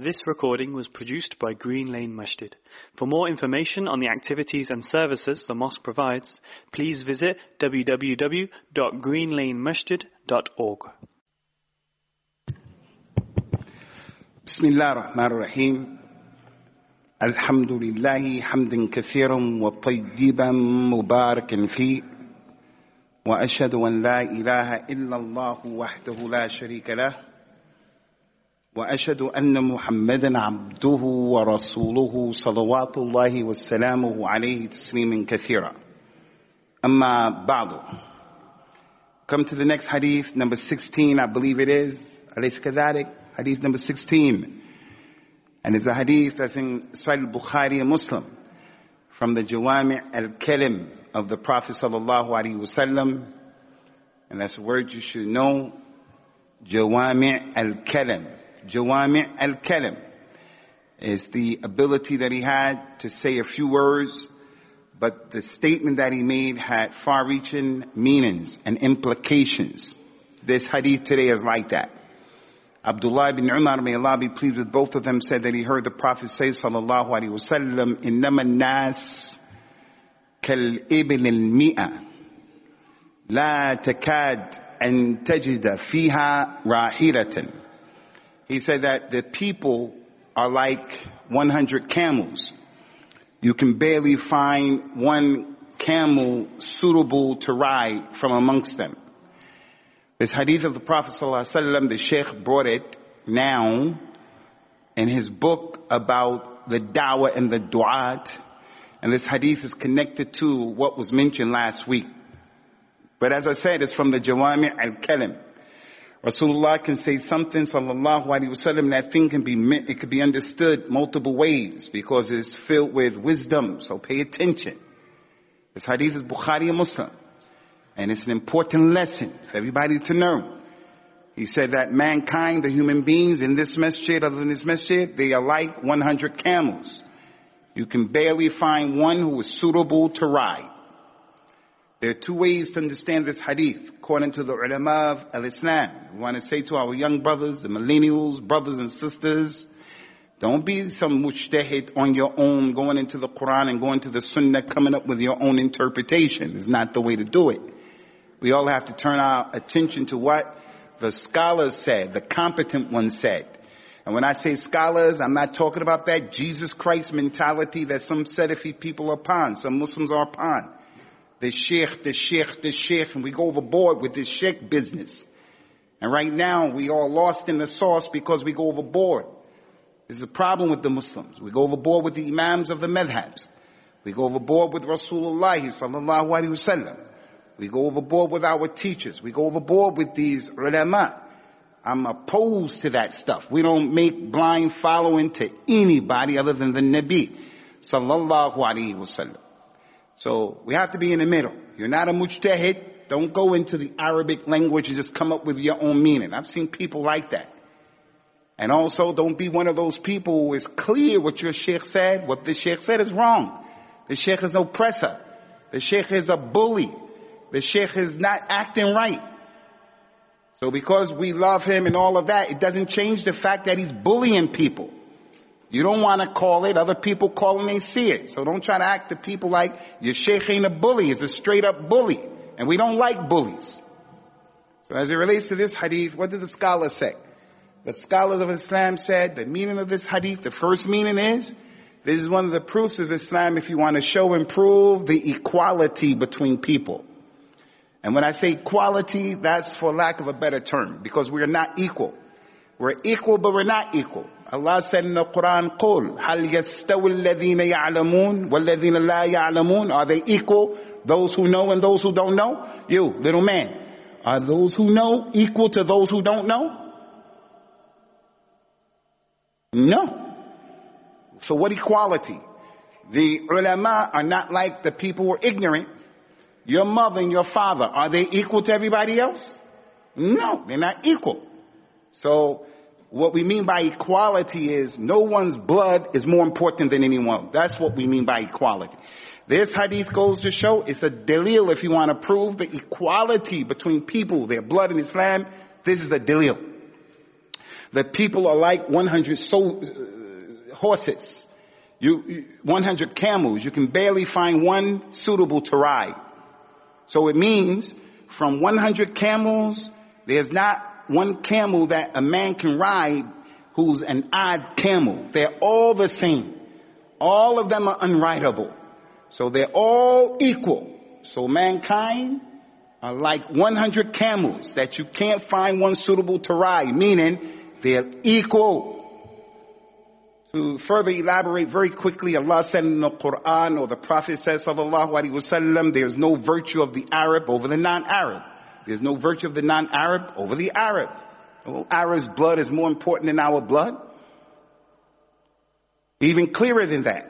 This recording was produced by Green Lane Masjid. For more information on the activities and services the mosque provides, please visit www.greenlanemasjid.org. بسم الله الرحمن الرحيم الحمد لله حمدا كثيرا وطيبا مباركا فيه واشهد ان لا اله الا الله وحده لا شريك له واشهد ان محمدا عبده ورسوله صلوات الله وسلامه عليه تسليما كثيرا اما بعد come to the next hadith number 16 i believe it is أليس كذلك hadith number 16 and it's a hadith that's in Sahih Bukhari and Muslim from the Jawami al-Kalim of the Prophet sallallahu alaihi wasallam and that's a word you should know Jawami al-Kalim Jawami' al-kalam is the ability that he had to say a few words, but the statement that he made had far-reaching meanings and implications. This hadith today is like that. Abdullah ibn Umar, may Allah be pleased with both of them, said that he heard the Prophet say, sallallahu alaihi wasallam, "Innama nas kal ibn al mi'a, la takad an tajida fiha rahilatan." He said that the people are like 100 camels. You can barely find one camel suitable to ride from amongst them. This hadith of the Prophet ﷺ, the Sheikh brought it now in his book about the da'wah and the du'at. And this hadith is connected to what was mentioned last week. But as I said, it's from the Jawami al-Kalim. Rasulullah can say something, sallallahu alaihi wasallam, that thing can be, meant, it could be understood multiple ways because it's filled with wisdom. So pay attention. This hadith is Bukhari and Muslim. And it's an important lesson for everybody to know. He said that mankind, the human beings in this masjid, other than this masjid, they are like 100 camels. You can barely find one who is suitable to ride. There are two ways to understand this hadith, according to the ulama of al-Islam. We want to say to our young brothers, the millennials, brothers and sisters, don't be some mujtahid on your own, going into the Quran and going to the Sunnah, coming up with your own interpretation. It's not the way to do it. We all have to turn our attention to what the scholars said, the competent ones said. And when I say scholars, I'm not talking about that Jesus Christ mentality that some Salafi people are upon, some Muslims are upon. The sheikh, the sheikh, the sheikh, and we go overboard with this sheikh business. And right now, we are lost in the sauce because we go overboard. This is a problem with the Muslims. We go overboard with the imams of the madhabs. We go overboard with Rasulullah sallallahu alaihi wasallam. We go overboard with our teachers. We go overboard with these ulama. I'm opposed to that stuff. We don't make blind following to anybody other than the Nabi sallallahu alaihi wasallam. So we have to be in the middle. You're not a mujtahid. Don't go into the Arabic language and just come up with your own meaning. I've seen people like that. And also don't be one of those people who is clear what your sheikh said. What the sheikh said is wrong. The sheikh is an oppressor. The sheikh is a bully. The sheikh is not acting right. So because we love him and all of that, it doesn't change the fact that he's bullying people. You don't want to call it. Other people call and they see it. So don't try to act to people like your sheikh ain't a bully. He's a straight up bully. And we don't like bullies. So as it relates to this hadith, what did the scholars say? The scholars of Islam said the meaning of this hadith, the first meaning is, this is one of the proofs of Islam if you want to show and prove the equality between people. And when I say equality, that's for lack of a better term, because we are not equal. We're equal, but we're not equal. Allah said in the Quran, قُل هَلْ يَسْتَوِ الَّذِينَ يَعْلَمُونَ وَالَّذِينَ لَا يَعْلَمُونَ Are they equal? Those who know and those who don't know? You, little man. Are those who know equal to those who don't know? No. So what equality? The ulama are not like the people who are ignorant. Your mother and your father, are they equal to everybody else? No, they're not equal. So what we mean by equality is no one's blood is more important than anyone. That's what we mean by equality. This hadith goes to show it's a dalil if you want to prove the equality between people, their blood in Islam. This is a dalil. The people are like 100 so, uh, horses. You, 100 camels. You can barely find one suitable to ride. So it means from 100 camels, there's not one camel that a man can ride who's an odd camel. They're all the same. All of them are unrideable. So they're all equal. So mankind are like 100 camels that you can't find one suitable to ride, meaning they're equal. To further elaborate very quickly, Allah said in the Quran or the Prophet wasallam, there's no virtue of the Arab over the non-Arab. There's no virtue of the non-Arab over the Arab. Well, Arab's blood is more important than our blood. Even clearer than that.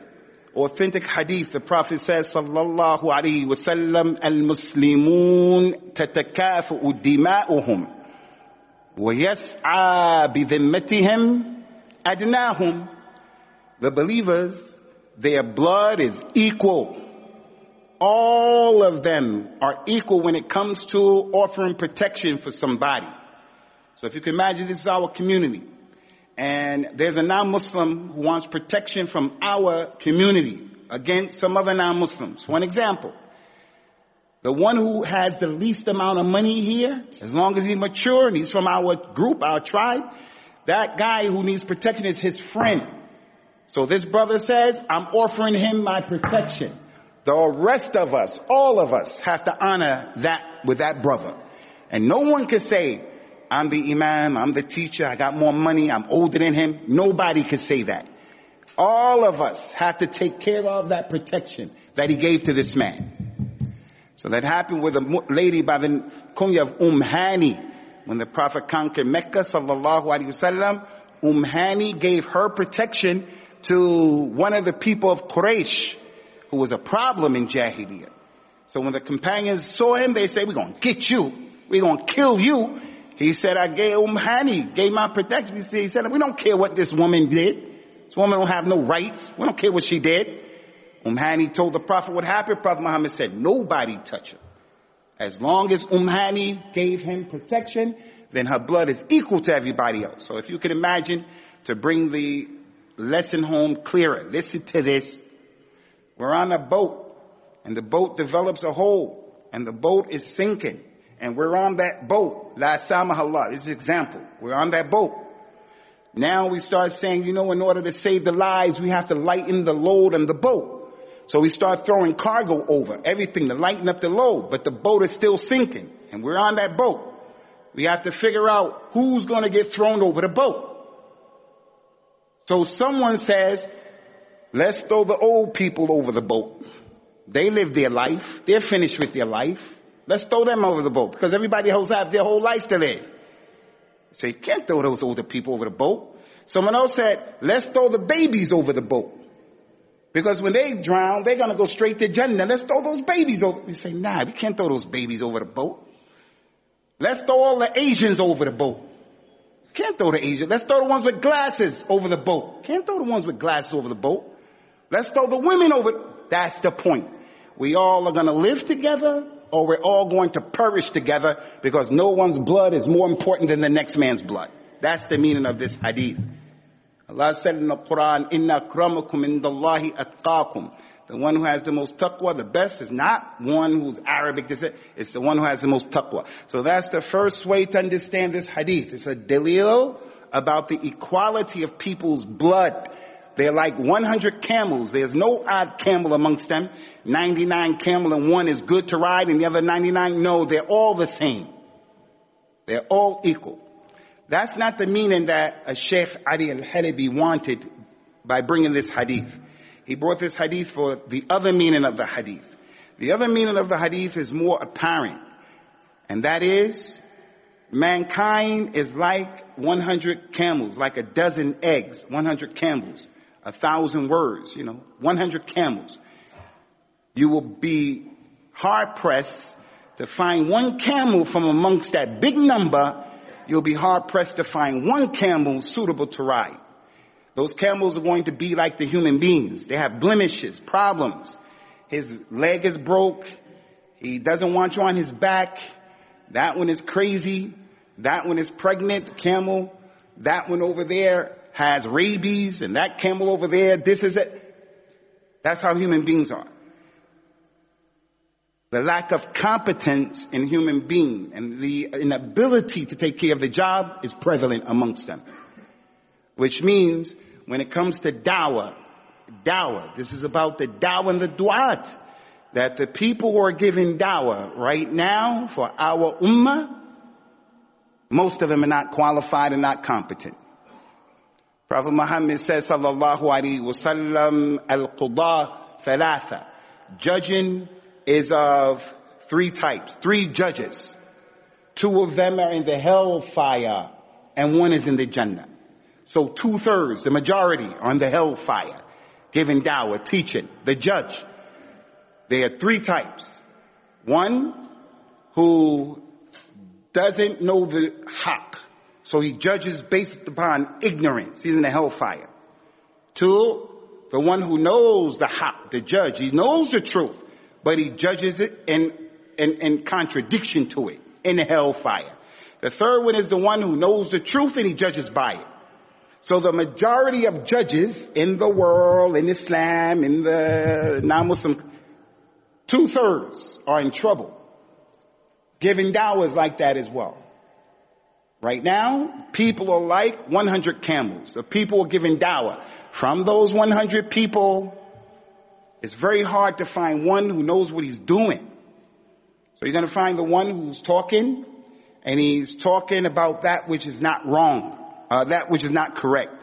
Authentic hadith, the Prophet says, sallallahu alaihi wasallam, al-Muslimun tatakafa'u dima'uhum wa yas'a bidhimmatihim adnahum. The believers, their blood is equal. All of them are equal when it comes to offering protection for somebody. So if you can imagine this is our community and there's a non-Muslim who wants protection from our community against some other non-Muslims. One example. The one who has the least amount of money here, as long as he's mature and he's from our group, our tribe, that guy who needs protection is his friend. So this brother says, I'm offering him my protection. The rest of us, all of us, have to honor that with that brother. And no one can say, I'm the imam, I'm the teacher, I got more money, I'm older than him. Nobody can say that. All of us have to take care of that protection that he gave to this man. So that happened with a lady by the kunya of Umm Hani. When the Prophet conquered Mecca, sallallahu alaihi wasallam, Umm Hani gave her protection to one of the people of Quraysh, who was a problem in Jahiliyyah. So when the companions saw him, they said, we're going to get you. We're going to kill you. He said, I gave Umm Hani, gave my protection. He said, we don't care what this woman did. This woman don't have no rights. We don't care what she did. Umm Hani told the Prophet what happened. Prophet Muhammad said, nobody touch her. As long as Umm Hani gave him protection, then her blood is equal to everybody else. So if you can imagine to bring the lesson home clearer, listen to this. We're on a boat and the boat develops a hole and the boat is sinking and we're on that boat. La samahallah. This is an example. We're on that boat. Now we start saying, you know, in order to save the lives, we have to lighten the load on the boat. So we start throwing cargo over, everything to lighten up the load, but the boat is still sinking. And we're on that boat. We have to figure out who's going to get thrown over the boat. So someone says, let's throw the old people over the boat. They live their life. They're finished with their life. Let's throw them over the boat because everybody else has their whole life to live. So you can't throw those older people over the boat. Someone else said, let's throw the babies over the boat. Because when they drown, they're going to go straight to Jannah. Let's throw those babies over. We say, nah, we can't throw those babies over the boat. Let's throw all the Asians over the boat. Can't throw the Asians. Let's throw the ones with glasses over the boat. Can't throw the ones with glasses over the boat. Let's throw the women over. That's the point. We all are going to live together or we're all going to perish together because no one's blood is more important than the next man's blood. That's the meaning of this hadith. Allah said in the Quran, Inna akramakum indallahi atqakum. The one who has the most taqwa, the best, is not one who's Arabic. It's the one who has the most taqwa. So that's the first way to understand this hadith. It's a dalil about the equality of people's blood. They're like 100 camels. There's no odd camel amongst them. 99 camel and one is good to ride and the other 99, no, they're all the same. They're all equal. That's not the meaning that a Sheikh Ali al-Halabi wanted by bringing this hadith. He brought this hadith for the other meaning of the hadith. The other meaning of the hadith is more apparent. And that is, mankind is like 100 camels, like a dozen eggs, 100 camels, a thousand words, you know, 100 camels you will be hard pressed to find one camel from amongst that big number. You'll be hard pressed to find one camel suitable to ride. Those camels are going to be like the human beings. They have blemishes, problems. His leg is broke. He doesn't want you on his back. That one is crazy. That one is pregnant. Camel, that one over there has rabies and that camel over there, this is it. That's how human beings are. The lack of competence in human being and the inability to take care of the job is prevalent amongst them. Which means when it comes to dawah, dawah, this is about the dawah and the du'at, that the people who are giving dawah right now for our ummah, most of them are not qualified and not competent. Prophet Muhammad says, sallallahu alaihi wasallam, al-qudah thalatha. Judging is of three types, three judges. Two of them are in the hellfire and one is in the Jannah. So two thirds, the majority are in the hellfire, giving dawah, teaching. The judge. There are three types. One who doesn't know the haqq. So he judges based upon ignorance. He's in the hellfire. Two, the one who knows the haqq, the judge. He knows the truth but he judges it in, in, in contradiction to it in the hellfire. The third one is the one who knows the truth and he judges by it. So the majority of judges in the world, in Islam, in the non-Muslim, two thirds are in trouble. Giving dawahs like that as well. Right now, people are like 100 camels. The people are giving dawah. From those 100 people, it's very hard to find one who knows what he's doing. So you're going to find the one who's talking, and he's talking about that which is not wrong, uh, that which is not correct.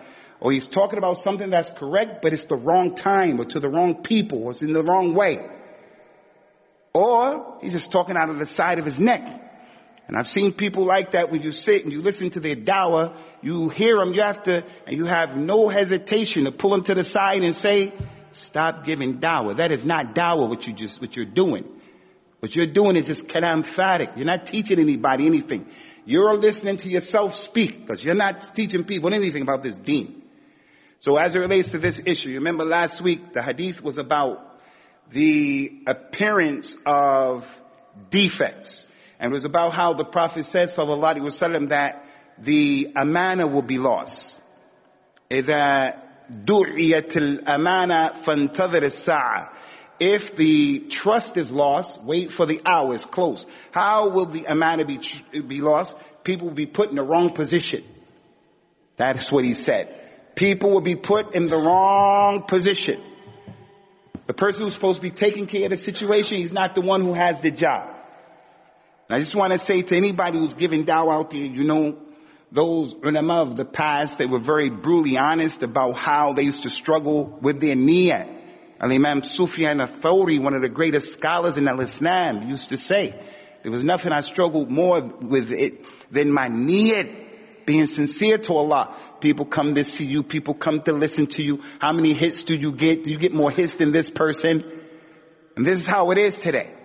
Or he's talking about something that's correct, but it's the wrong time, or to the wrong people, or it's in the wrong way. Or he's just talking out of the side of his neck. And I've seen people like that when you sit and you listen to their dawah, you hear them, you have to, and you have no hesitation to pull them to the side and say, Stop giving dawah. That is not dawah what you just, what you're doing. What you're doing is just kalam farik. You're not teaching anybody anything. You're listening to yourself speak because you're not teaching people anything about this deen. So as it relates to this issue, you remember last week the hadith was about the appearance of defects. And it was about how the Prophet said, sallallahu alaihi wasallam, that the amana will be lost. إذا دعيت الأمانة فانتظر الساعة. If the trust is lost, wait for the hour is close. How will the amana be, be lost? People will be put in the wrong position. That is what he said. People will be put in the wrong position. The person who's supposed to be taking care of the situation, he's not the one who has the job. And I just want to say to anybody who's giving dawah out there, you know, those ulama of the past, they were very brutally honest about how they used to struggle with their niyyah. And Imam Sufyan al-Thawri, one of the greatest scholars in al-Islam, used to say, there was nothing I struggled more with it than my niyyah, being sincere to Allah. People come to see you, people come to listen to you. How many hits do you get? Do you get more hits than this person? And this is how it is today.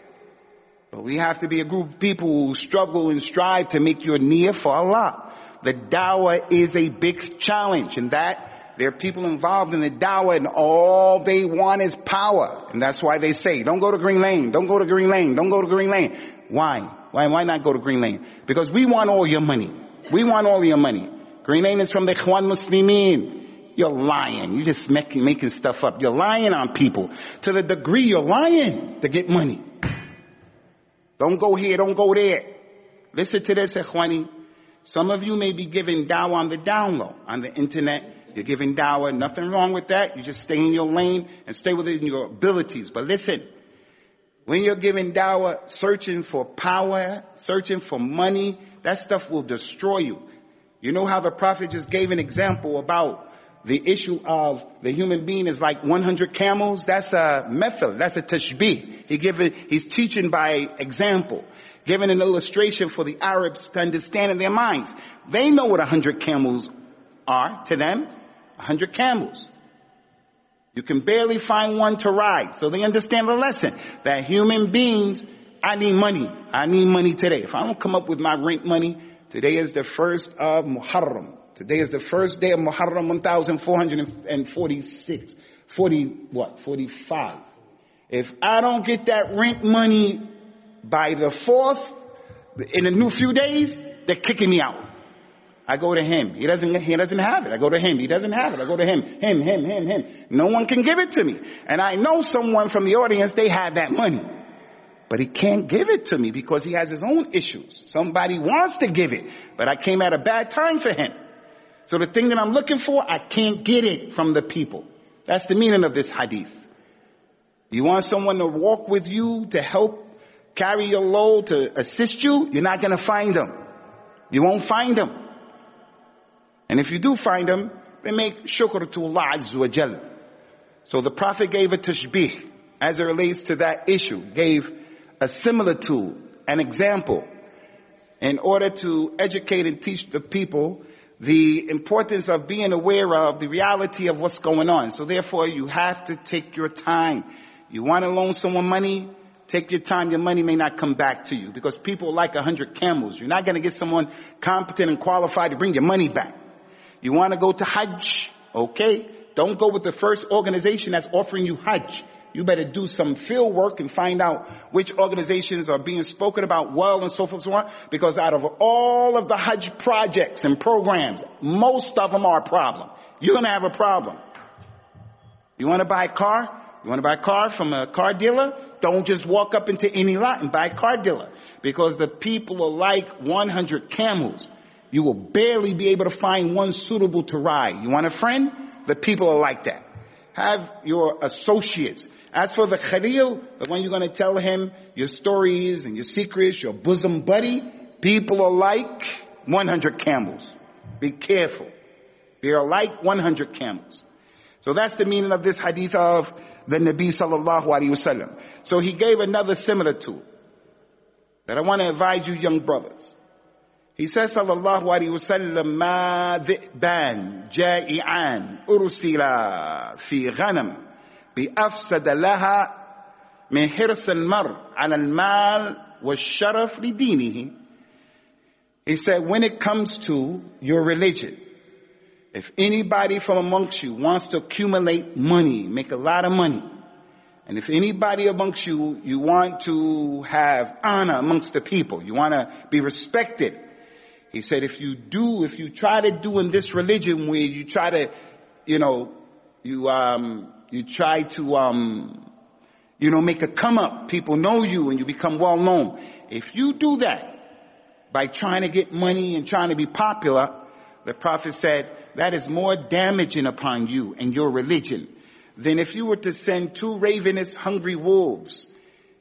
But we have to be a group of people who struggle and strive to make your niyyah for Allah. The dawah is a big challenge and that there are people involved in the dawah and all they want is power. And that's why they say, don't go to Green Lane, don't go to Green Lane, don't go to Green Lane. Why? Why, why not go to Green Lane? Because we want all your money. We want all your money. Green Lane is from the Ikhwan Muslimin. You're lying. You're just making, making stuff up. You're lying on people to the degree you're lying to get money. Don't go here, don't go there. Listen to this, Ikhwani. Some of you may be giving dawah on the download, on the internet. You're giving dawah, nothing wrong with that. You just stay in your lane and stay within your abilities. But listen, when you're giving dawah, searching for power, searching for money, that stuff will destroy you. You know how the Prophet just gave an example about the issue of the human being is like 100 camels? That's a method. That's a tashbih. He he's teaching by example giving an illustration for the Arabs to understand in their minds. They know what hundred camels are to them. Hundred camels. You can barely find one to ride. So they understand the lesson that human beings, I need money. I need money today. If I don't come up with my rent money, today is the first of Muharram. Today is the first day of Muharram 1446. 40, what? 45. If I don't get that rent money by the fourth, in a new few days, they're kicking me out. I go to him. He doesn't, he doesn't have it. I go to him. He doesn't have it. I go to him. Him, him, him, him. No one can give it to me. And I know someone from the audience, they have that money. But he can't give it to me because he has his own issues. Somebody wants to give it, but I came at a bad time for him. So the thing that I'm looking for, I can't get it from the people. That's the meaning of this hadith. You want someone to walk with you, to help carry your load, to assist you, you're not going to find them. You won't find them. And if you do find them, then make shukr to Allah Azza wa Jal. So the Prophet gave a tashbih as it relates to that issue, gave a similitude, an example, in order to educate and teach the people the importance of being aware of the reality of what's going on. So therefore you have to take your time. You want to loan someone money, take your time. Your money may not come back to you because people like a hundred camels. You're not going to get someone competent and qualified to bring your money back. You want to go to Hajj, okay? Don't go with the first organization that's offering you Hajj you better do some field work and find out which organizations are being spoken about well and so forth and so on. Because out of all of the Hajj projects and programs, most of them are a problem. You're going to have a problem. You want to buy a car? You want to buy a car from a car dealer? Don't just walk up into any lot and buy a car dealer. Because the people are like 100 camels. You will barely be able to find one suitable to ride. You want a friend? The people are like that. Have your associates as for the Khalil, the one you're going to tell him your stories and your secrets, your bosom buddy, people are like 100 camels. Be careful. They are like 100 camels. So that's the meaning of this hadith of the Nabi sallallahu alaihi wasallam. So he gave another similitude that I want to advise you young brothers. He says sallallahu alaihi wasallam ma dhi'ban ja'i'an ursila fi ghanam بأفسد لها من حرص المرء على المال والشرف لدينه He said, when it comes to your religion, if anybody from amongst you wants to accumulate money, make a lot of money, and if anybody amongst you, you want to have honor amongst the people, you want to be respected, he said, if you do, if you try to do in this religion where you try to, you know, you, um, you try to, um, you know, make a come up. People know you and you become well known. If you do that by trying to get money and trying to be popular, the prophet said that is more damaging upon you and your religion than if you were to send two ravenous hungry wolves.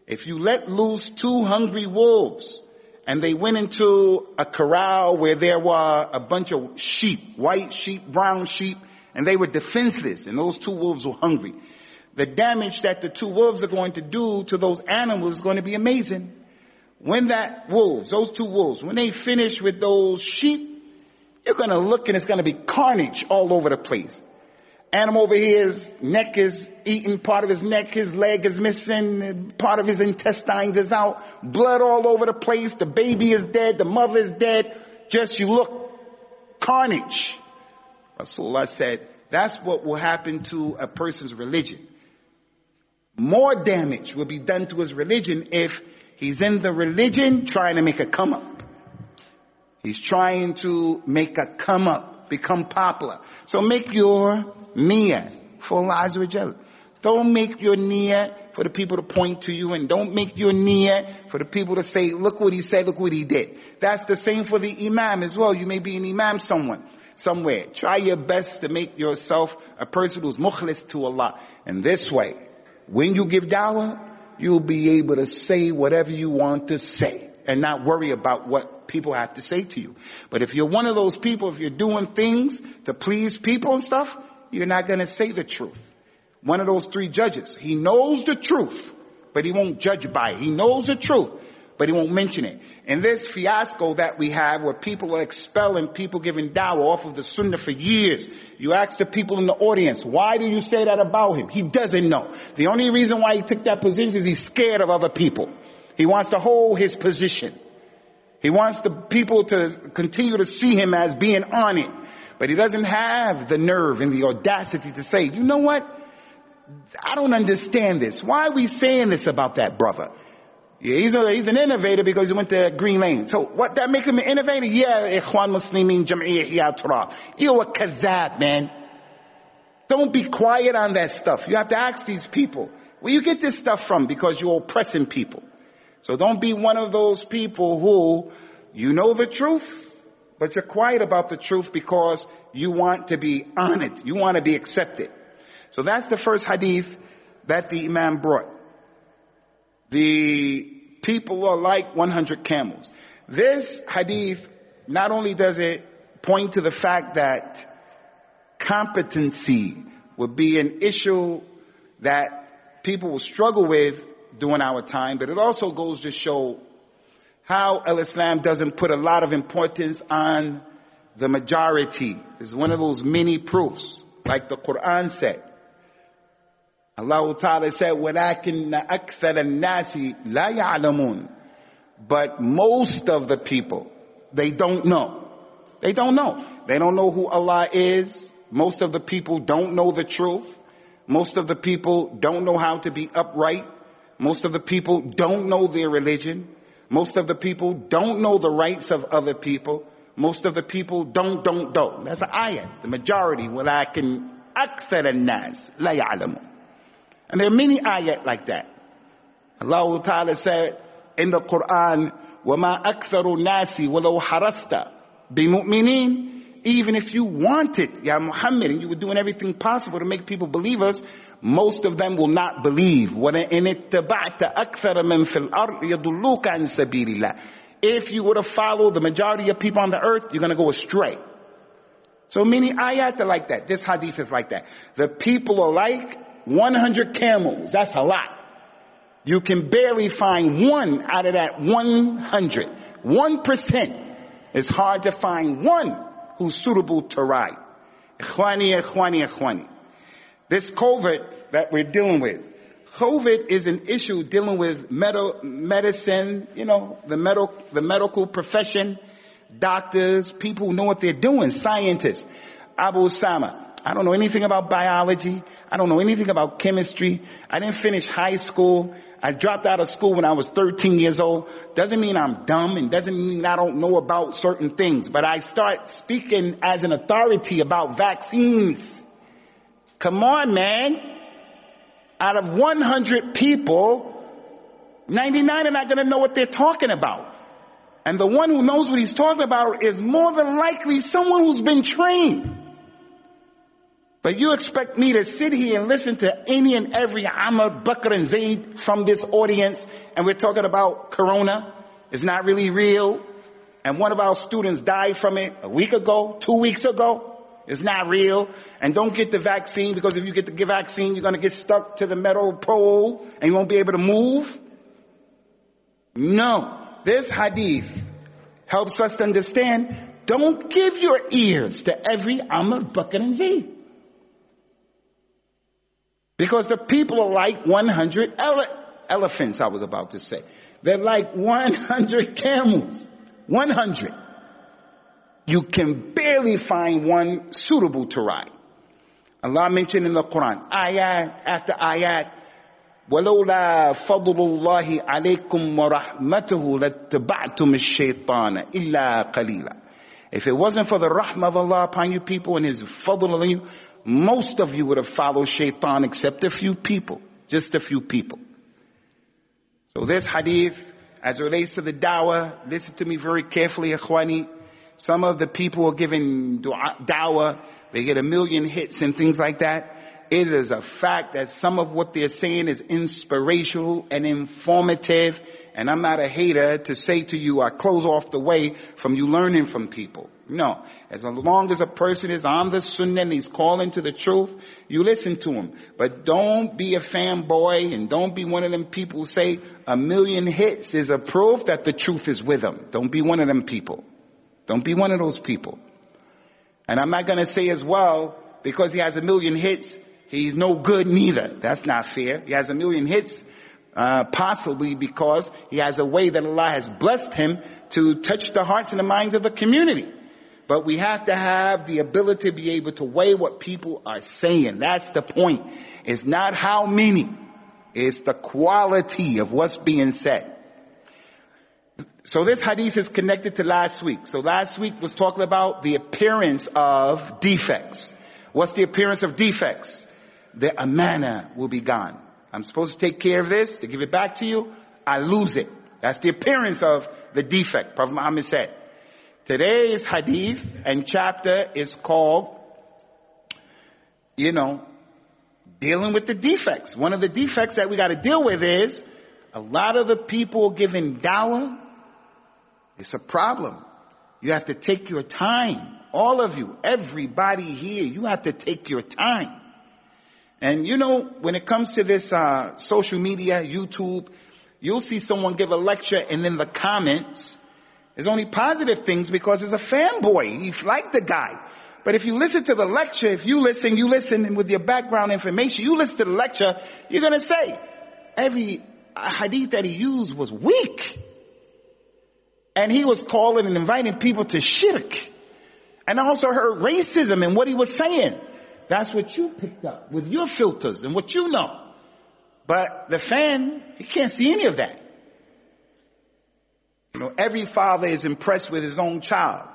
If you let loose two hungry wolves and they went into a corral where there were a bunch of sheep, white sheep, brown sheep, and they were defenseless, and those two wolves were hungry. The damage that the two wolves are going to do to those animals is going to be amazing. When that wolves, those two wolves, when they finish with those sheep, you're going to look and it's going to be carnage all over the place. Animal over here, his neck is eaten, part of his neck, his leg is missing, part of his intestines is out, blood all over the place, the baby is dead, the mother is dead. Just you look, carnage. Rasulullah said, that's what will happen to a person's religion. More damage will be done to his religion if he's in the religion trying to make a come up. He's trying to make a come up, become popular. So make your niyyah for Allah Azza Don't make your niyyah for the people to point to you and don't make your niyyah for the people to say, look what he said, look what he did. That's the same for the imam as well. You may be an imam someone somewhere. Try your best to make yourself a person who's mukhlis to Allah. And this way, when you give dawah, you'll be able to say whatever you want to say and not worry about what people have to say to you. But if you're one of those people, if you're doing things to please people and stuff, you're not going to say the truth. One of those three judges, he knows the truth, but he won't judge by it. He knows the truth, but he won't mention it. In this fiasco that we have where people are expelling people giving dawah off of the sunnah for years, you ask the people in the audience, why do you say that about him? He doesn't know. The only reason why he took that position is he's scared of other people. He wants to hold his position. He wants the people to continue to see him as being on it. But he doesn't have the nerve and the audacity to say, you know what? I don't understand this. Why are we saying this about that brother? Yeah, he's, a, he's an innovator because he went to Green Lane. So what that makes him an innovator? Yeah, Ikhwan Muslimin Jam'iyyah Ihya. You're a kazab, man. Don't be quiet on that stuff. You have to ask these people, where you get this stuff from? Because you're oppressing people. So don't be one of those people who you know the truth, but you're quiet about the truth because you want to be honored. You want to be accepted. So that's the first hadith that the Imam brought. The people are like 100 camels. This hadith not only does it point to the fact that competency would be an issue that people will struggle with during our time, but it also goes to show how Al-Islam doesn't put a lot of importance on the majority. It's one of those mini proofs, like the Quran said. Allah Ta'ala said, وَلَكِنَّ أَكْثَرَ النَّاسِ لَا يَعْلَمُونَ But most of the people, they don't know. They don't know. They don't know who Allah is. Most of the people don't know the truth. Most of the people don't know how to be upright. Most of the people don't know their religion. Most of the people don't know the rights of other people. Most of the people don't, don't, don't. That's an ayat. The majority, وَلَكِنْ أَكْثَرَ النَّاسِ لَا يَعْلَمُونَ and there are many ayat like that. Allah Ta'ala said in the Quran, وَمَا أَكْثَرُ النَّاسِ وَلَوْ حَرَسْتَ بِمُؤْمِنِينَ even if you wanted, Ya Muhammad, and you were doing everything possible to make people believers, most of them will not believe. If you were to follow the majority of people on the earth, you're going to go astray. So many ayat are like that. This hadith is like that. The people are like 100 camels. That's a lot. You can barely find one out of that 100. 1%. It's hard to find one who's suitable to ride. Ikhwani, ikhwani, ikhwani. This COVID that we're dealing with, COVID is an issue dealing with med- medicine, you know, the, med- the medical profession, doctors, people who know what they're doing, scientists. Abu Usamah, I don't know anything about biology. I don't know anything about chemistry. I didn't finish high school. I dropped out of school when I was 13 years old. Doesn't mean I'm dumb and doesn't mean I don't know about certain things, but I start speaking as an authority about vaccines. Come on, man. Out of 100 people, 99 are not going to know what they're talking about. And the one who knows what he's talking about is more than likely someone who's been trained. But you expect me to sit here and listen to any and every Amr, Bakr, and Zaid from this audience, and we're talking about Corona. It's not really real. And one of our students died from it a week ago, two weeks ago. It's not real. And don't get the vaccine because if you get the vaccine, you're going to get stuck to the metal pole and you won't be able to move. No. This hadith helps us to understand don't give your ears to every Amr, Bakr, and Zaid. Because the people are like 100 ele- elephants, I was about to say. They're like 100 camels. 100. You can barely find one suitable to ride. Allah mentioned in the Quran, ayat after ayat, ولولا فضل الله عليكم ورحمته لاتبعتم الشيطان إلا قليلا. If it wasn't for the rahmah of Allah upon you people and His fadl on you, most of you would have followed shaitan except a few people. Just a few people. So this hadith, as it relates to the dawah, listen to me very carefully, ikhwani. Some of the people are giving dawah, they get a million hits and things like that. It is a fact that some of what they're saying is inspirational and informative. And I'm not a hater to say to you, I close off the way from you learning from people. No. As long as a person is on the sunnah and he's calling to the truth, you listen to him. But don't be a fanboy and don't be one of them people who say a million hits is a proof that the truth is with him. Don't be one of them people. Don't be one of those people. And I'm not going to say as well, because he has a million hits, he's no good neither. That's not fair. He has a million hits, uh, possibly because he has a way that Allah has blessed him to touch the hearts and the minds of the community. But we have to have the ability to be able to weigh what people are saying. That's the point. It's not how many. It's the quality of what's being said. So this hadith is connected to last week. So last week was talking about the appearance of defects. What's the appearance of defects? The amana will be gone. I'm supposed to take care of this, to give it back to you. I lose it. That's the appearance of the defect. Prophet Muhammad said. Today's hadith and chapter is called, you know, dealing with the defects. One of the defects that we got to deal with is a lot of the people giving dawah. It's a problem. You have to take your time. All of you, everybody here, you have to take your time. And you know, when it comes to this uh, social media, YouTube, you'll see someone give a lecture and in the comments, there's only positive things because he's a fanboy. He like the guy. But if you listen to the lecture, if you listen, you listen with your background information, you listen to the lecture, you're gonna say, every hadith that he used was weak. And he was calling and inviting people to shirk. And I also heard racism in what he was saying. That's what you picked up with your filters and what you know. But the fan, he can't see any of that. You know, every father is impressed with his own child.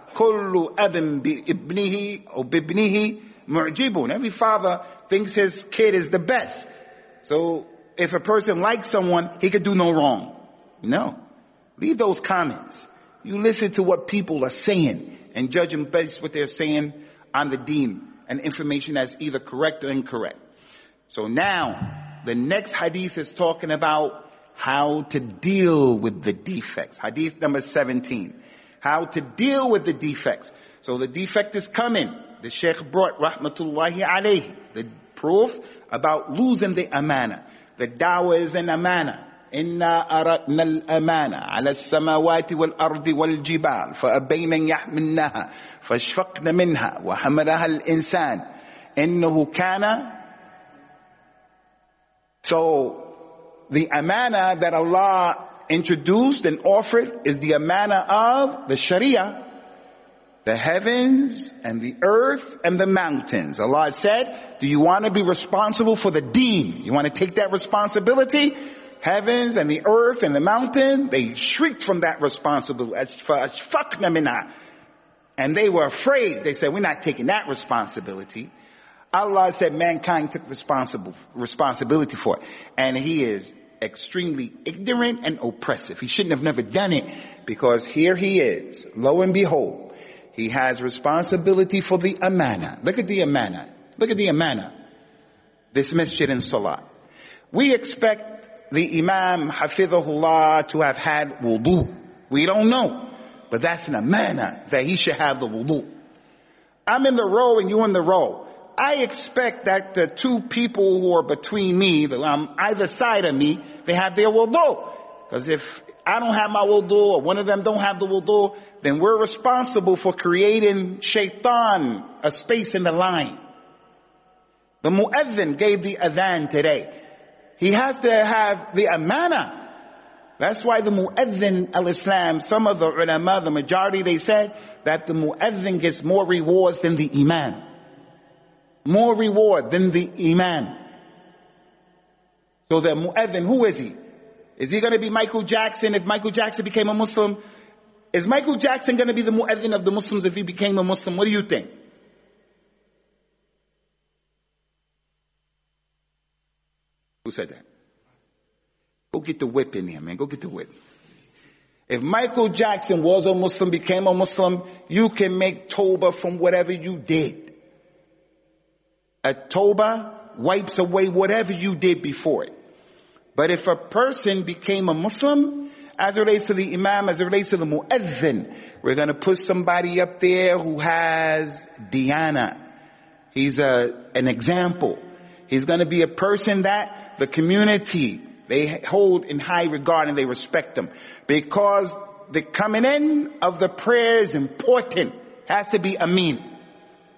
Every father thinks his kid is the best. So if a person likes someone, he could do no wrong. No. Leave those comments. You listen to what people are saying and judge them based what they're saying on the deen and information that's either correct or incorrect. So now, the next hadith is talking about how to deal with the defects. Hadith number 17. How to deal with the defects. So the defect is coming. The Sheikh brought rahmatullahi alayhi, the proof about losing the amana. The dawah is an amana. إنا أردنا الأمانة على السماوات والأرض والجبال فأبين أن يحملنها فاشفقن منها وحملها الإنسان إنه كان So the amana that Allah introduced and offered is the amana of the Sharia, the heavens and the earth and the mountains. Allah said, do you want to be responsible for the deen? You want to take that responsibility? Heavens and the earth and the mountain, they shrieked from that responsibility. And they were afraid. They said, we're not taking that responsibility. Allah said mankind took responsible, responsibility for it. And he is extremely ignorant and oppressive. He shouldn't have never done it because here he is. Lo and behold, he has responsibility for the amana. Look at the amana. Look at the amana. This masjid in Salah. We expect the Imam Hafidhullah to have had wudu. We don't know. But that's an amana that he should have the wudu. I'm in the row and you in the row. I expect that the two people who are between me, um, either side of me, they have their wudu. Because if I don't have my wudu or one of them don't have the wudu, then we're responsible for creating shaitan, a space in the line. The muezzin gave the adhan today. He has to have the amana. That's why the muezzin al-Islam, some of the ulama, the majority, they said that the muezzin gets more rewards than the imam more reward than the imam. So the muezzin, who is he? Is he going to be Michael Jackson if Michael Jackson became a Muslim? Is Michael Jackson going to be the muezzin of the Muslims if he became a Muslim? What do you think? Who said that? Go get the whip in here, man. Go get the whip. If Michael Jackson was a Muslim, became a Muslim, you can make Toba from whatever you did. A Toba wipes away whatever you did before it. But if a person became a Muslim, as it relates to the Imam, as it relates to the Muezzin, we're going to put somebody up there who has Diana. He's a, an example. He's going to be a person that the community, they hold in high regard and they respect them Because the coming in of the prayer is important. Has to be Amin.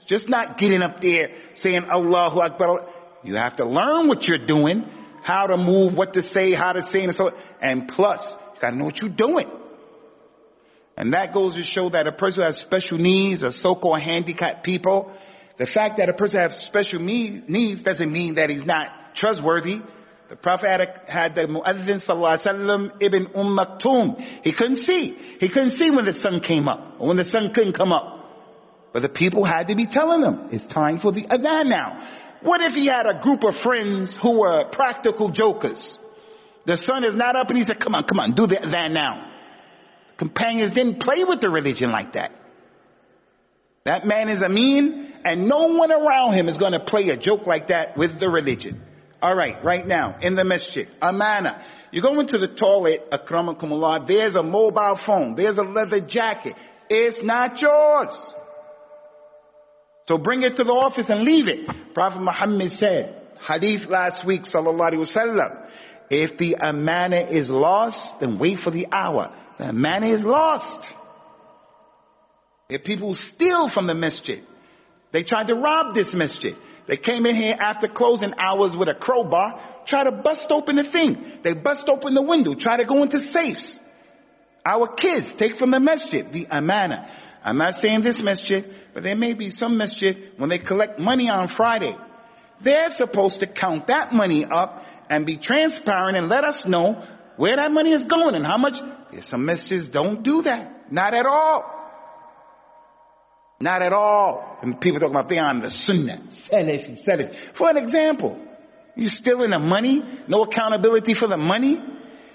Just not getting up there saying Allahu Akbar. You have to learn what you're doing, how to move, what to say, how to say, and so. And plus, you got to know what you're doing. And that goes to show that a person who has special needs, a so-called handicapped people, the fact that a person has special needs doesn't mean that he's not trustworthy. The Prophet had, the Mu'adhin sallallahu alaihi wasallam ibn Umm Maktoum. He couldn't see. He couldn't see when the sun came up or when the sun couldn't come up. But the people had to be telling him, it's time for the adhan now. What if he had a group of friends who were practical jokers? The sun is not up and he said, come on, come on, do the adhan now. Companions didn't play with the religion like that. That man is a mean and no one around him is going to play a joke like that with the religion. All right, right now, in the masjid, amana. You go into the toilet, akramakumullah, there's a mobile phone, there's a leather jacket. It's not yours. So bring it to the office and leave it. Prophet Muhammad said, hadith last week, sallallahu alaihi wasallam, if the amana is lost, then wait for the hour. The amana is lost. If people steal from the masjid, they tried to rob this masjid. They came in here after closing hours with a crowbar, try to bust open the thing. They bust open the window, try to go into safes. Our kids take from the masjid the amana. I'm not saying this masjid, but there may be some masjid when they collect money on Friday. They're supposed to count that money up and be transparent and let us know where that money is going and how much. There's some masjids don't do that. Not at all. Not at all. And people talk about they on the sunnah. Salafi, Salafi. For an example, you stealing the money, no accountability for the money.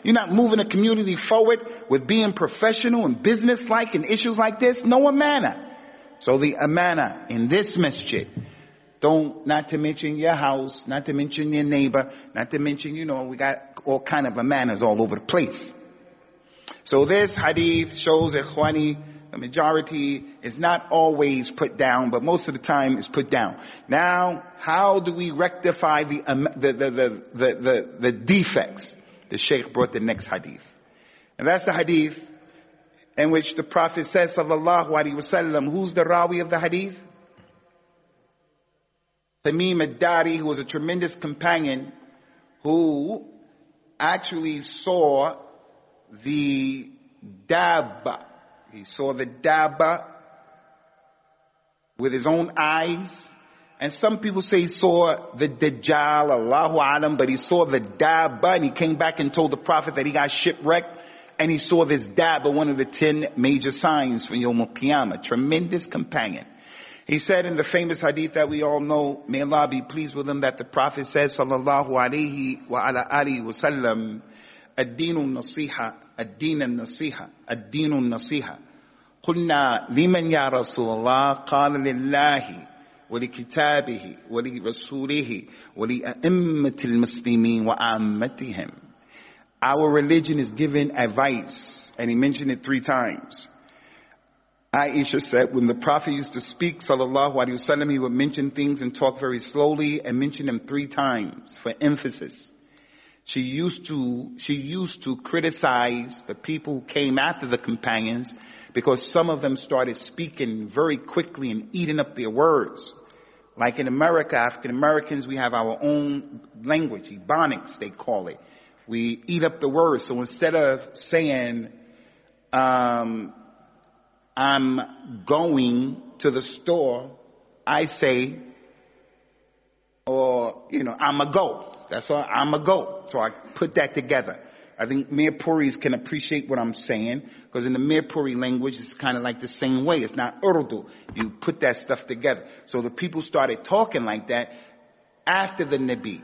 You're not moving the community forward with being professional and business-like and issues like this. No amana. So the amana in this masjid, don't, not to mention your house, not to mention your neighbor, not to mention, you know, we got all kind of amanas all over the place. So this hadith shows ikhwani, the majority is not always put down, but most of the time is put down. Now, how do we rectify the, um, the, the, the, the, the, the defects? The Sheikh brought the next hadith. And that's the hadith in which the Prophet says, sallallahu alaihi wasallam, who's the rawi of the hadith? Tamim ad-Dari, who was a tremendous companion, who actually saw the Dabba. He saw the Daba with his own eyes. And some people say he saw the Dajjal, Allahu Alam, but he saw the Daba and he came back and told the Prophet that he got shipwrecked and he saw this Daba, one of the ten major signs from Yom Qiyamah. Tremendous companion. He said in the famous hadith that we all know, may Allah be pleased with him, that the Prophet says, sallallahu alaihi wa ala alihi wasallam, ad-dinu nasiha, الدين النصيحة الدين النصيحة قلنا لمن يا رسول الله قال لله ولكتابه ولرسوله ولأئمة المسلمين وعامتهم Our religion is giving advice and he mentioned it three times. Aisha said when the Prophet used to speak, sallallahu alaihi wasallam, he would mention things and talk very slowly and mention them three times for emphasis. She used to, she used to criticize the people who came after the companions because some of them started speaking very quickly and eating up their words. Like in America, African Americans, we have our own language, Ebonics they call it. We eat up the words. So instead of saying, um, I'm going to the store, I say, or, you know, I'm a go. That's all, I'm a go. So I put that together. I think Mirpuris can appreciate what I'm saying because in the Mirpuri language, it's kind of like the same way. It's not Urdu. You put that stuff together. So the people started talking like that after the Nabi.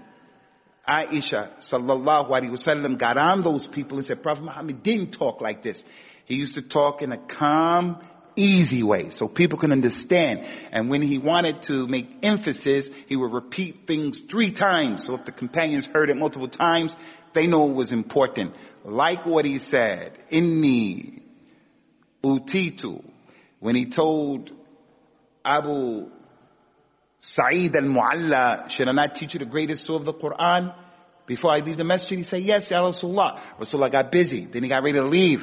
Aisha sallallahu alaihi wasallam got on those people and said, Prophet Muhammad didn't talk like this. He used to talk in a calm, easy way so people can understand. And when he wanted to make emphasis, he would repeat things three times. So if the companions heard it multiple times, they know it was important. Like what he said, inni utitu, when he told Abu Sa'id al-Mu'alla, should I not teach you the greatest surah of the Quran? Before I leave the masjid, he said, yes, Ya Rasulullah. Rasulullah got busy. Then he got ready to leave.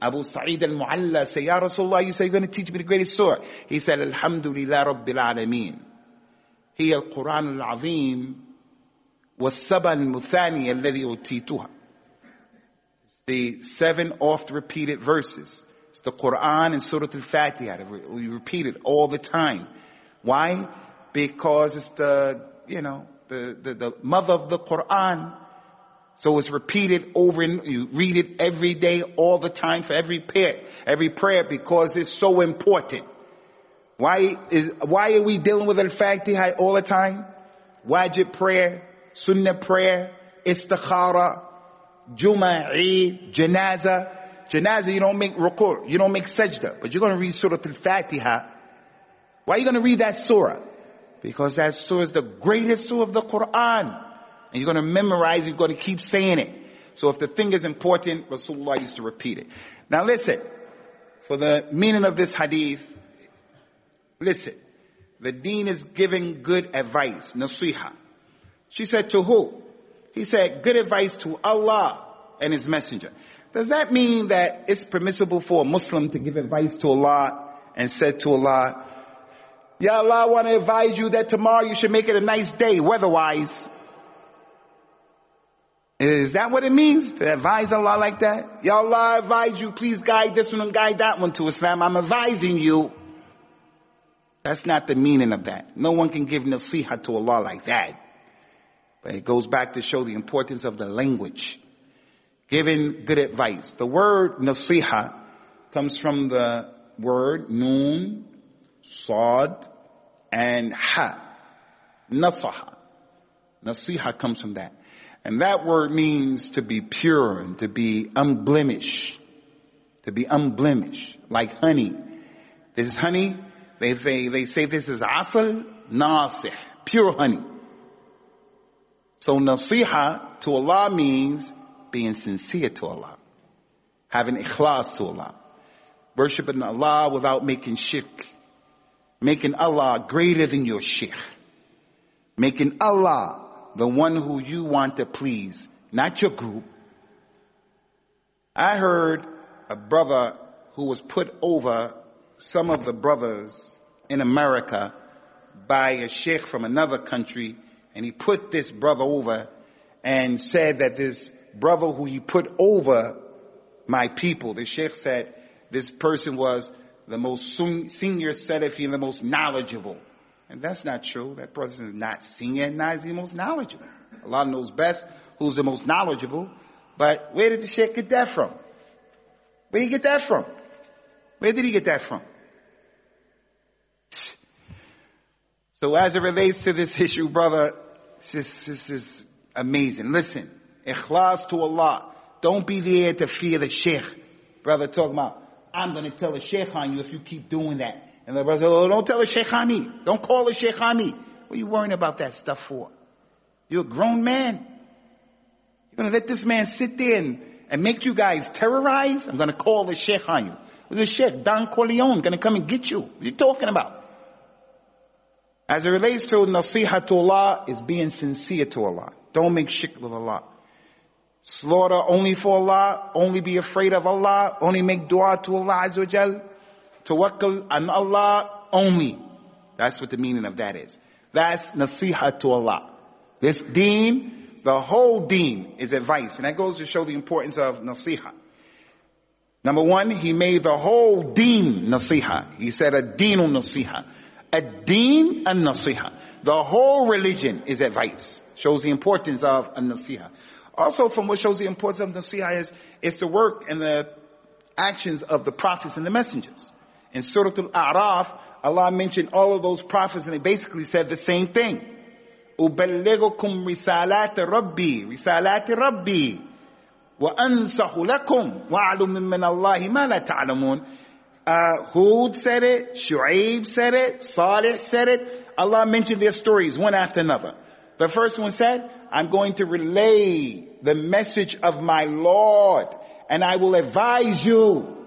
Abu Sa'id al-Mu'alla said, Ya Rasulullah, you say you're going to teach me the greatest surah. He said, Alhamdulillah Rabbil Alameen. هي القرآن العظيم والسبع المثاني الذي أوتيتها. The seven oft repeated verses. It's the Quran and Surah Al-Fatiha. We repeat it all the time. Why? Because it's the, you know, the, the, the mother of the Quran So it's repeated over and you read it every day, all the time for every prayer, every prayer because it's so important. Why is, why are we dealing with al-Fatiha all the time? Wajib prayer, Sunnah prayer, istikhara, Juma, Eid, Janaza. Janaza, you don't make ruku, you don't make sajda, but you're going to read Surah Al-Fatiha. Why are you going to read that surah? Because that surah is the greatest surah of the Quran. And you're going to memorize, you're going to keep saying it. So if the thing is important, Rasulullah used to repeat it. Now listen, for the meaning of this hadith, listen, the deen is giving good advice, nasiha. She said to who? He said, good advice to Allah and His Messenger. Does that mean that it's permissible for a Muslim to give advice to Allah and said to Allah, Ya Allah, I want to advise you that tomorrow you should make it a nice day weather-wise. Is that what it means to advise Allah like that? Ya Allah, I advise you, please guide this one and guide that one to Islam. I'm advising you. That's not the meaning of that. No one can give nasiha to Allah like that. But it goes back to show the importance of the language. Giving good advice. The word nasiha comes from the word noon, sad, and ha. Nasaha. Nasiha comes from that. And that word means to be pure and to be unblemished. To be unblemished. Like honey. This is honey. They say, they say this is asal nasih. Pure honey. So nasiha to Allah means being sincere to Allah. Having ikhlas to Allah. Worshipping Allah without making shirk. Making Allah greater than your shirk. Making Allah the one who you want to please, not your group. I heard a brother who was put over some of the brothers in America by a sheikh from another country, and he put this brother over and said that this brother who he put over my people, the sheikh said this person was the most senior Salafi and the most knowledgeable. And that's not true. That person is not senior, not the most knowledgeable. Allah knows best who's the most knowledgeable. But where did the sheikh get that from? Where did he get that from? Where did he get that from? So as it relates to this issue, brother, this, this is amazing. Listen, ikhlas to Allah. Don't be there to fear the sheikh. Brother talking about, I'm going to tell the sheikh on you if you keep doing that. And the brother said, oh, don't tell the sheikh on me. Don't call the sheikh on me. What are you worrying about that stuff for? You're a grown man. You're going to let this man sit there and, and make you guys terrorize? I'm going to call the sheikh on you. The sheikh? Don Corleone going to come and get you. What are you talking about? As it relates to nasiha to Allah, is being sincere to Allah. Don't make shirk with Allah. Slaughter only for Allah, only be afraid of Allah, only make dua to Allah Azza. Tawakkul on Allah only. That's what the meaning of that is. That's nasiha to Allah. This deen, the whole deen is advice. And that goes to show the importance of nasiha. Number one, he made the whole deen nasiha. He said a deen nasiha. A deen and nasiha. The whole religion is advice. Shows the importance of a nasiha. Also from what shows the importance of nasiha is, it's the work and the actions of the prophets and the messengers. In Surah Al-A'raf, Allah mentioned all of those prophets and they basically said the same thing. أبلغكم رسالات ربي رسالات ربي وأنصح لكم وأعلم من الله ما لا تعلمون uh, Hud said it, Shu'aib said it, Salih said it. Allah mentioned their stories one after another. The first one said, I'm going to relay the message of my Lord and I will advise you.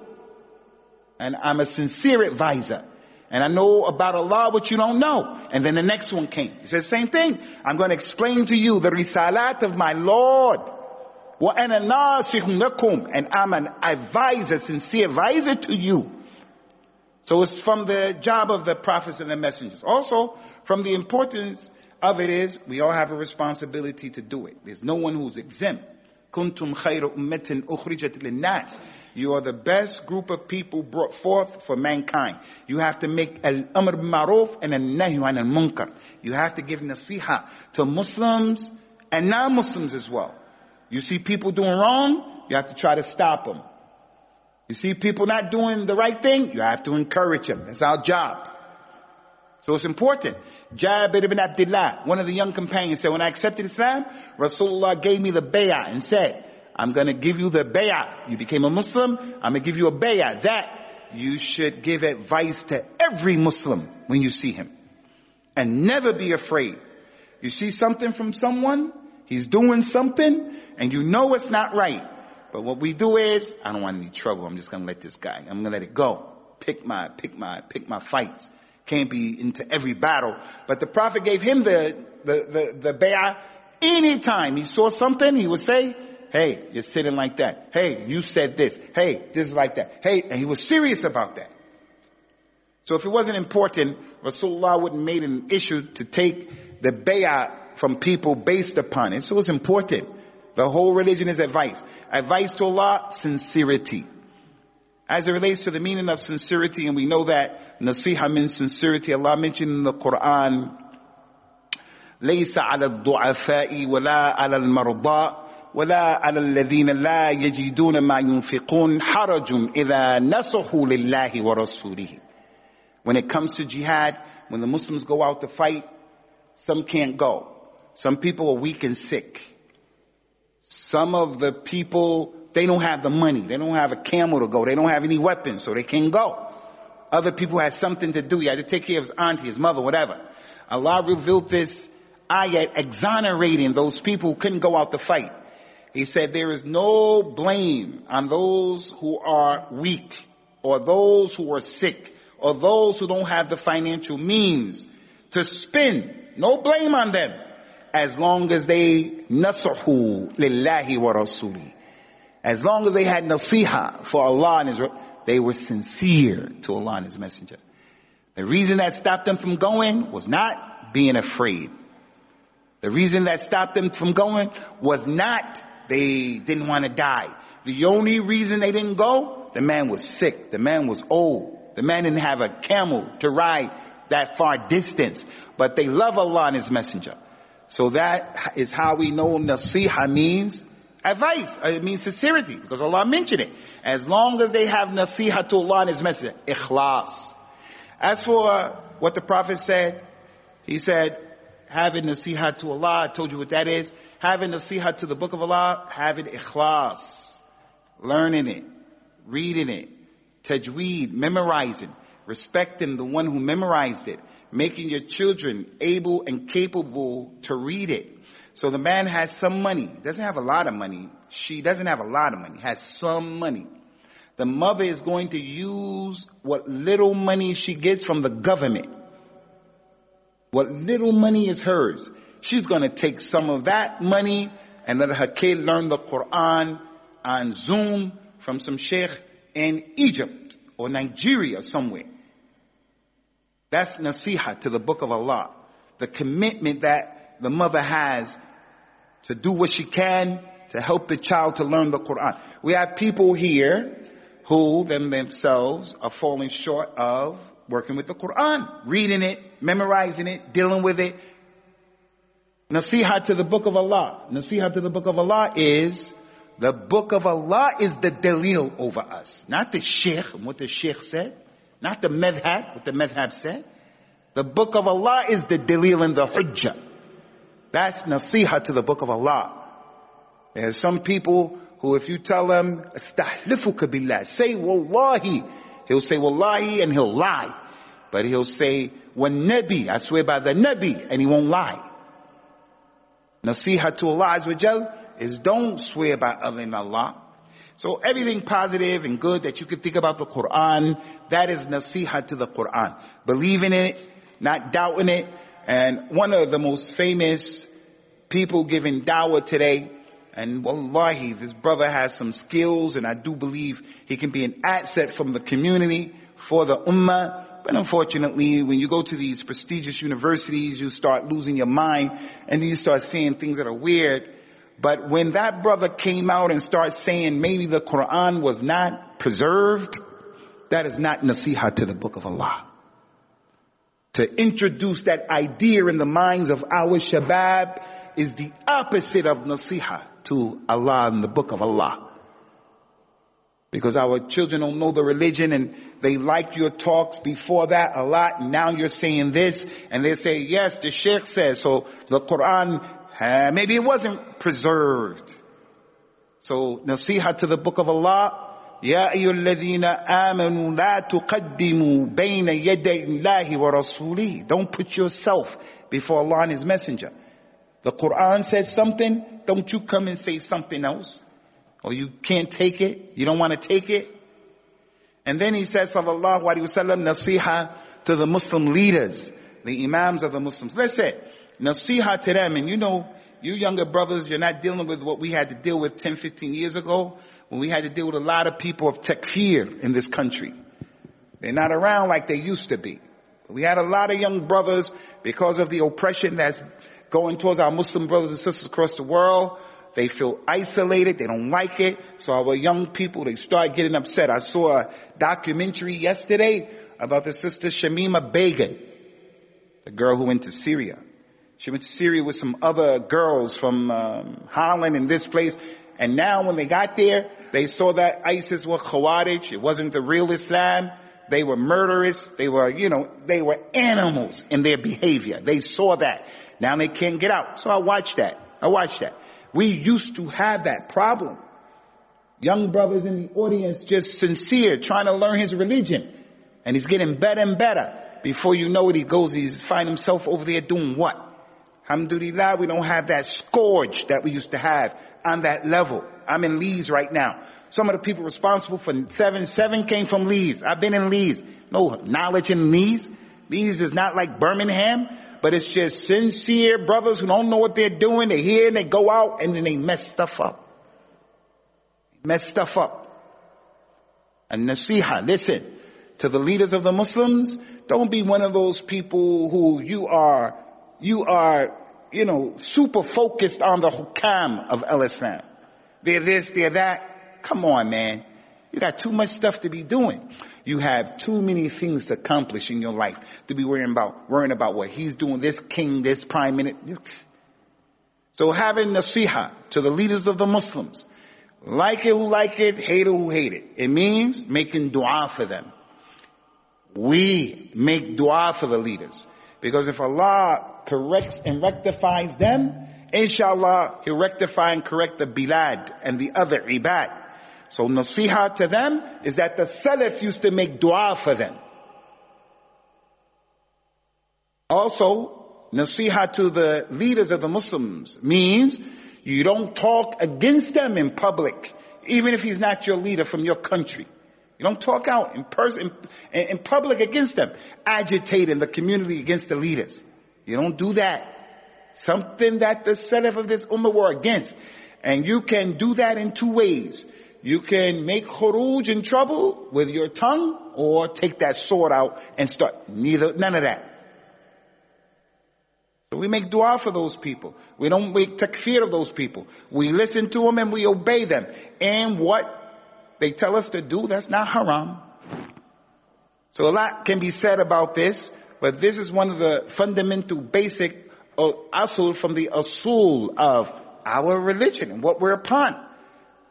And I'm a sincere advisor. And I know about Allah what you don't know. And then the next one came. He said, same thing. I'm going to explain to you the risalat of my Lord. وَأَنَا نَاصِحٌ لَكُمْ And I'm an advisor, sincere advisor to you. So it's from the job of the prophets and the messengers. Also, from the importance of it is, we all have a responsibility to do it. There's no one who's exempt. كنتم خير أمة أخرجت للناس you are the best group of people brought forth for mankind. You have to make al-amr ma'ruf and al-nahy al-munkar. You have to give nasiha to Muslims and non-Muslims as well. You see people doing wrong, you have to try to stop them. You see people not doing the right thing, you have to encourage them. That's our job. So it's important. Jabir ibn Abdullah, one of the young companions said, when I accepted Islam, Rasulullah gave me the bay'ah and said, I'm going to give you the bay'ah. You became a Muslim, I'm going to give you a bay'ah. That you should give advice to every Muslim when you see him. And never be afraid. You see something from someone, he's doing something, and you know it's not right. But what we do is, I don't want any trouble, I'm just going to let this guy, I'm going to let it go. Pick my, pick my, pick my fights. Can't be into every battle. But the Prophet gave him the, the, the, the bay'ah. Anytime he saw something, he would say, Hey, you're sitting like that. Hey, you said this. Hey, this is like that. Hey, and he was serious about that. So if it wasn't important, Rasulullah wouldn't made an issue to take the bay'ah from people based upon it. So it's important. The whole religion is advice. Advice to Allah, sincerity. As it relates to the meaning of sincerity, and we know that nasiha means sincerity, Allah mentioned in the Quran, ليس على الضعفاء ولا على المرضى ولا على الذين لا يجدون ما ينفقون حرج إذا نصحوا لله ورسوله. When it comes to jihad, when the Muslims go out to fight, some can't go. Some people are weak and sick. Some of the people, they don't have the money. They don't have a camel to go. They don't have any weapons, so they can't go. Other people had something to do. He had to take care of his auntie, his mother, whatever. Allah revealed this ayat exonerating those people who couldn't go out to fight. He said there is no blame on those who are weak or those who are sick or those who don't have the financial means to spend. No blame on them as long as they nasahu lillahi wa rasuli. As long as they had nasiha for Allah and His, they were sincere to Allah and His Messenger. The reason that stopped them from going was not being afraid. The reason that stopped them from going was not they didn't want to die. The only reason they didn't go, the man was sick. The man was old. The man didn't have a camel to ride that far distance. But they love Allah and His Messenger. So that is how we know nasiha means advice. Uh, it means sincerity because Allah mentioned it. As long as they have nasiha to Allah and His Messenger, ikhlas. As for what the Prophet said, he said, having nasiha to Allah, I told you what that is. Having nasiha to the book of Allah, having ikhlas. Learning it, reading it, tajweed, memorizing, respecting the one who memorized it, making your children able and capable to read it. So the man has some money, doesn't have a lot of money. She doesn't have a lot of money, has some money. The mother is going to use what little money she gets from the government. What little money is hers. She's going to take some of that money and let her kid learn the Quran on Zoom from some sheikh in Egypt or Nigeria somewhere. That's nasiha to the book of Allah. The commitment that the mother has to do what she can to help the child to learn the Quran. We have people here who them themselves are falling short of working with the Quran, reading it, memorizing it, dealing with it. Nasiha to the book of Allah. Nasiha to the book of Allah is the book of Allah is the dalil over us. Not the sheikh and what the sheikh said. Not the madhab, what the madhab said. The book of Allah is the dalil and the hujjah. That's nasiha to the book of Allah. There's some people who if you tell them, astahlifuka billah, say wallahi, he'll say wallahi and he'll lie. But he'll say, when nabi, I swear by the nabi, and he won't lie. Nasiha to Allah Azza is don't swear by other than Allah. So everything positive and good that you can think about the Quran, that is nasiha to the Quran. Believing in it, not doubting it. And one of the most famous people giving dawah today, and wallahi, this brother has some skills and I do believe he can be an asset from the community for the ummah. But unfortunately, when you go to these prestigious universities, you start losing your mind and then you start seeing things that are weird. But when that brother came out and started saying maybe the Quran was not preserved, that is not nasiha to the book of Allah. To introduce that idea in the minds of our shabab is the opposite of nasiha. to Allah and the book of Allah. Because our children don't know the religion and they like your talks before that a lot. And now you're saying this and they say, yes, the Sheikh says. So the Quran, uh, maybe it wasn't preserved. So nasiha to the book of Allah. يا أيها الذين آمنوا لا تقدموا بين يدي الله ورسوله Don't put yourself before Allah and His Messenger. The Quran said something, don't you come and say something else. Or you can't take it, you don't want to take it. And then he said, sallallahu alayhi wasallam, nasiha to the Muslim leaders, the imams of the Muslims. Listen, nasiha to them. And you know, you younger brothers, you're not dealing with what we had to deal with 10, 15 years ago when we had to deal with a lot of people of takfir in this country. They're not around like they used to be. We had a lot of young brothers because of the oppression that's going towards our Muslim brothers and sisters across the world. They feel isolated. They don't like it. So our young people, they start getting upset. I saw a documentary yesterday about the sister Shamima Begum, the girl who went to Syria. She went to Syria with some other girls from um, Holland and this place. And now when they got there, they saw that ISIS was Khawarij. It wasn't the real Islam. They were murderous. They were, you know, they were animals in their behavior. They saw that. Now they can't get out. So I watched that. I watched that. We used to have that problem. Young brothers in the audience just sincere, trying to learn his religion. And he's getting better and better. Before you know it, he goes, he's find himself over there doing what? Alhamdulillah, we don't have that scourge that we used to have on that level. I'm in Leeds right now. Some of the people responsible for 7-7 came from Leeds. I've been in Leeds. No knowledge in Leeds. Leeds is not like Birmingham, but it's just sincere brothers who don't know what they're doing. They hear and they go out and then they mess stuff up. Mess stuff up. And nasiha, listen to the leaders of the Muslims. Don't be one of those people who you are, you are, you know, super focused on the hukkam of al-Islam. They're this, they're that. Come on, man. You got too much stuff to be doing. You have too many things to accomplish in your life to be worrying about, worrying about what he's doing, this king, this prime minister. So having nasiha to the leaders of the Muslims, like it who like it, hate it who hate it. It means making dua for them. We make dua for the leaders. Because if Allah corrects and rectifies them, inshallah, He'll rectify and correct the bilad and the other ibad. So nasiha to them is that the Salaf used to make dua for them. Also, nasiha to the leaders of the Muslims means you don't talk against them in public, even if he's not your leader from your country. You don't talk out in person, in, in public against them, agitating the community against the leaders. You don't do that. Something that the Salaf of this ummah were against. And you can do that in two ways. You can make khuruj in trouble with your tongue or take that sword out and start. Neither, none of that. So we make dua for those people. We don't make takfir of those people. We listen to them and we obey them. And what they tell us to do, that's not haram. So a lot can be said about this, but this is one of the fundamental basic uh, asul from the asul of our religion and what we're upon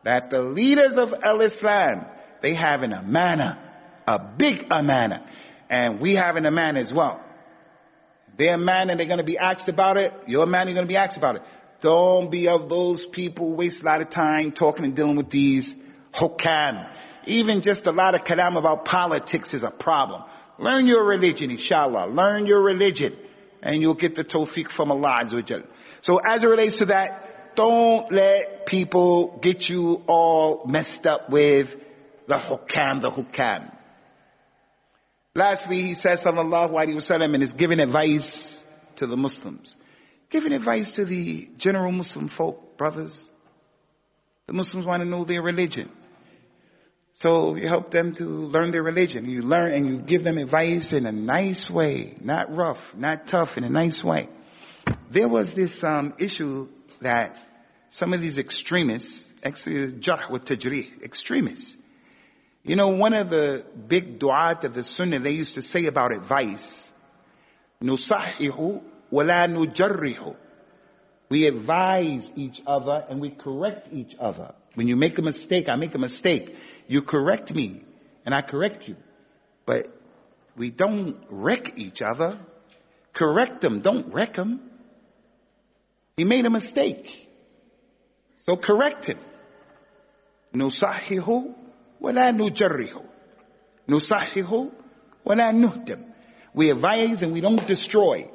that the leaders of al-Islam, they have an amana, a big amana, and we have an amana as well. Their man and they're going to be asked about it. Your man, you're going to be asked about it. Don't be of those people waste a lot of time talking and dealing with these hukkam. Even just a lot of kalam about politics is a problem. Learn your religion, inshallah. Learn your religion. And you'll get the tawfiq from Allah So as it relates to that, don't let people get you all messed up with the hukkam, the hukkam. Lastly, he says, sallallahu alaihi wasallam, and is giving advice to the Muslims. Giving advice to the general Muslim folk, brothers. The Muslims want to know their religion. So you help them to learn their religion. You learn and you give them advice in a nice way, not rough, not tough, in a nice way. There was this um, issue that some of these extremists, actually, extremists, you know, one of the big du'at of the sunnah they used to say about advice, nusahihu wala nujarrihu. We advise each other and we correct each other. When you make a mistake, I make a mistake. You correct me and I correct you. But we don't wreck each other. Correct them, don't wreck them. He made a mistake. So correct him. نصحه ولا نجرحه نصحه ولا نهدم We advise and we don't destroy.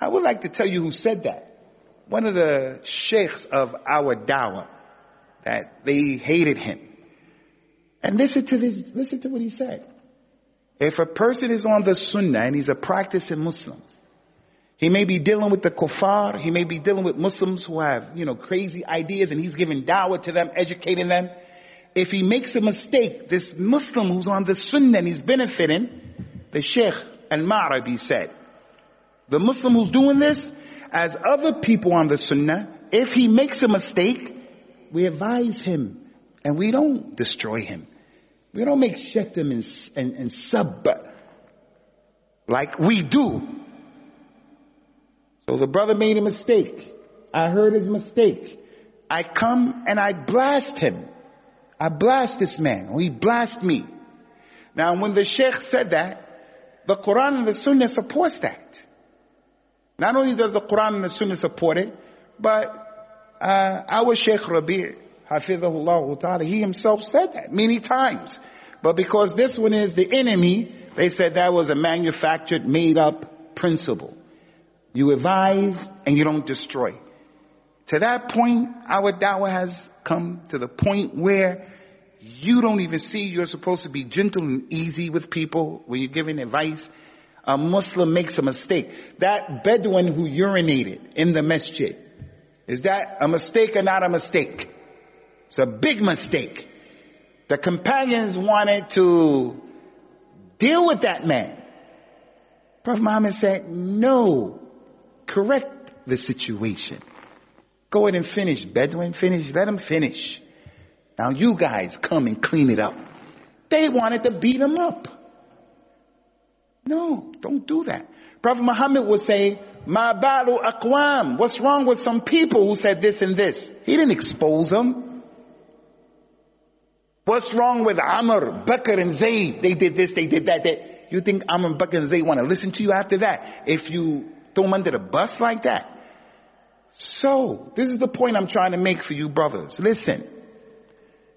I would like to tell you who said that. One of the sheikhs of our dawah, that they hated him. And listen to this, listen to what he said. If a person is on the sunnah and he's a practicing Muslim, he may be dealing with the kuffar, he may be dealing with Muslims who have, you know, crazy ideas and he's giving dawah to them, educating them. If he makes a mistake, this Muslim who's on the sunnah and he's benefiting, the Sheikh Al-Ma'ribi said, the Muslim who's doing this, as other people on the sunnah, if he makes a mistake, we advise him and we don't destroy him. We don't make shetim and, and, and sub like we do. So the brother made a mistake. I heard his mistake. I come and I blast him. I blast this man, or he blast me. Now when the sheikh said that, the Quran and the Sunnah supports that. Not only does the Quran and the Sunnah support it, but uh, our Sheikh Rabi' Hafizahullah Ta'ala, he himself said that many times. But because this one is the enemy, they said that was a manufactured, made up principle. You advise and you don't destroy. To that point, our da'wah has come to the point where you don't even see you're supposed to be gentle and easy with people when you're giving advice. A Muslim makes a mistake. That Bedouin who urinated in the masjid, is that a mistake or not a mistake? It's a big mistake. The companions wanted to deal with that man. Prophet Muhammad said, no, correct the situation. Go ahead and finish. Bedouin, finish. Let him finish. Now you guys come and clean it up. They wanted to beat him up. No, don't do that. Prophet Muhammad would say, Ma aqwam. What's wrong with some people who said this and this? He didn't expose them. What's wrong with Amr, Bakr, and Zayd? They did this, they did that. They, you think Amr, Bakr, and Zayd want to listen to you after that? If you throw them under the bus like that? So, this is the point I'm trying to make for you brothers. Listen.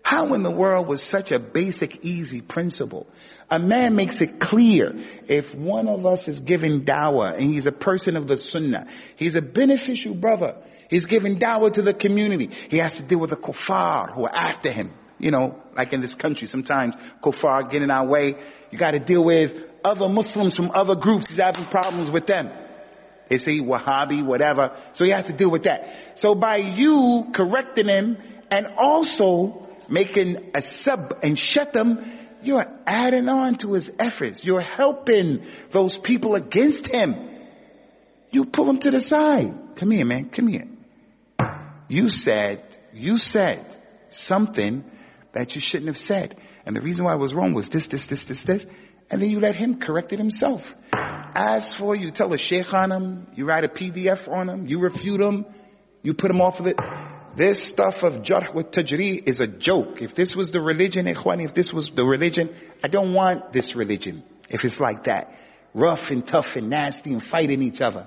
How in the world was such a basic, easy principle? A man makes it clear if one of us is giving dawah and he's a person of the sunnah, he's a beneficial brother. He's giving dawah to the community. He has to deal with the kuffar who are after him. You know, like in this country, sometimes kuffar get in our way. You got to deal with other Muslims from other groups. He's having problems with them. They say Wahhabi, whatever. So he has to deal with that. So by you correcting him and also making a sub and shatam, you're adding on to his efforts. You're helping those people against him. You pull him to the side. Come here, man. Come here. You said, you said something that you shouldn't have said. And the reason why it was wrong was this, this, this, this, this. And then you let him correct it himself. As for you tell a sheikh on him, you write a PDF on them, you refute them, you put them off of it. This stuff of jarh with tajri is a joke. If this was the religion, ikhwani, if this was the religion, I don't want this religion. If it's like that. Rough and tough and nasty and fighting each other.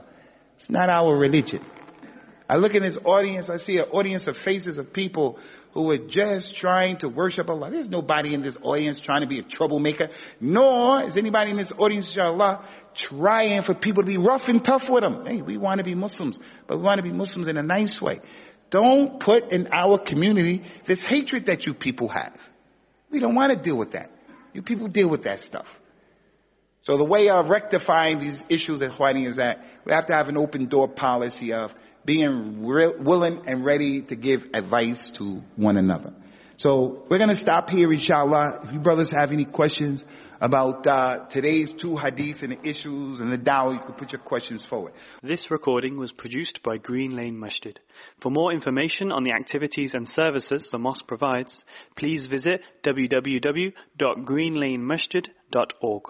It's not our religion. I look in this audience, I see an audience of faces of people who are just trying to worship Allah. There's nobody in this audience trying to be a troublemaker. Nor is anybody in this audience, inshallah, trying for people to be rough and tough with them. Hey, we want to be Muslims, but we want to be Muslims in a nice way. Don't put in our community this hatred that you people have. We don't want to deal with that. You people deal with that stuff. So the way of rectifying these issues ikhwani is that we have to have an open door policy of being re- willing and ready to give advice to one another. So we're going to stop here, inshallah. If you brothers have any questions about uh, today's two hadith and the issues and the dawah, you can put your questions forward. This recording was produced by Green Lane Masjid. For more information on the activities and services the mosque provides, please visit www.greenlanemasjid.org.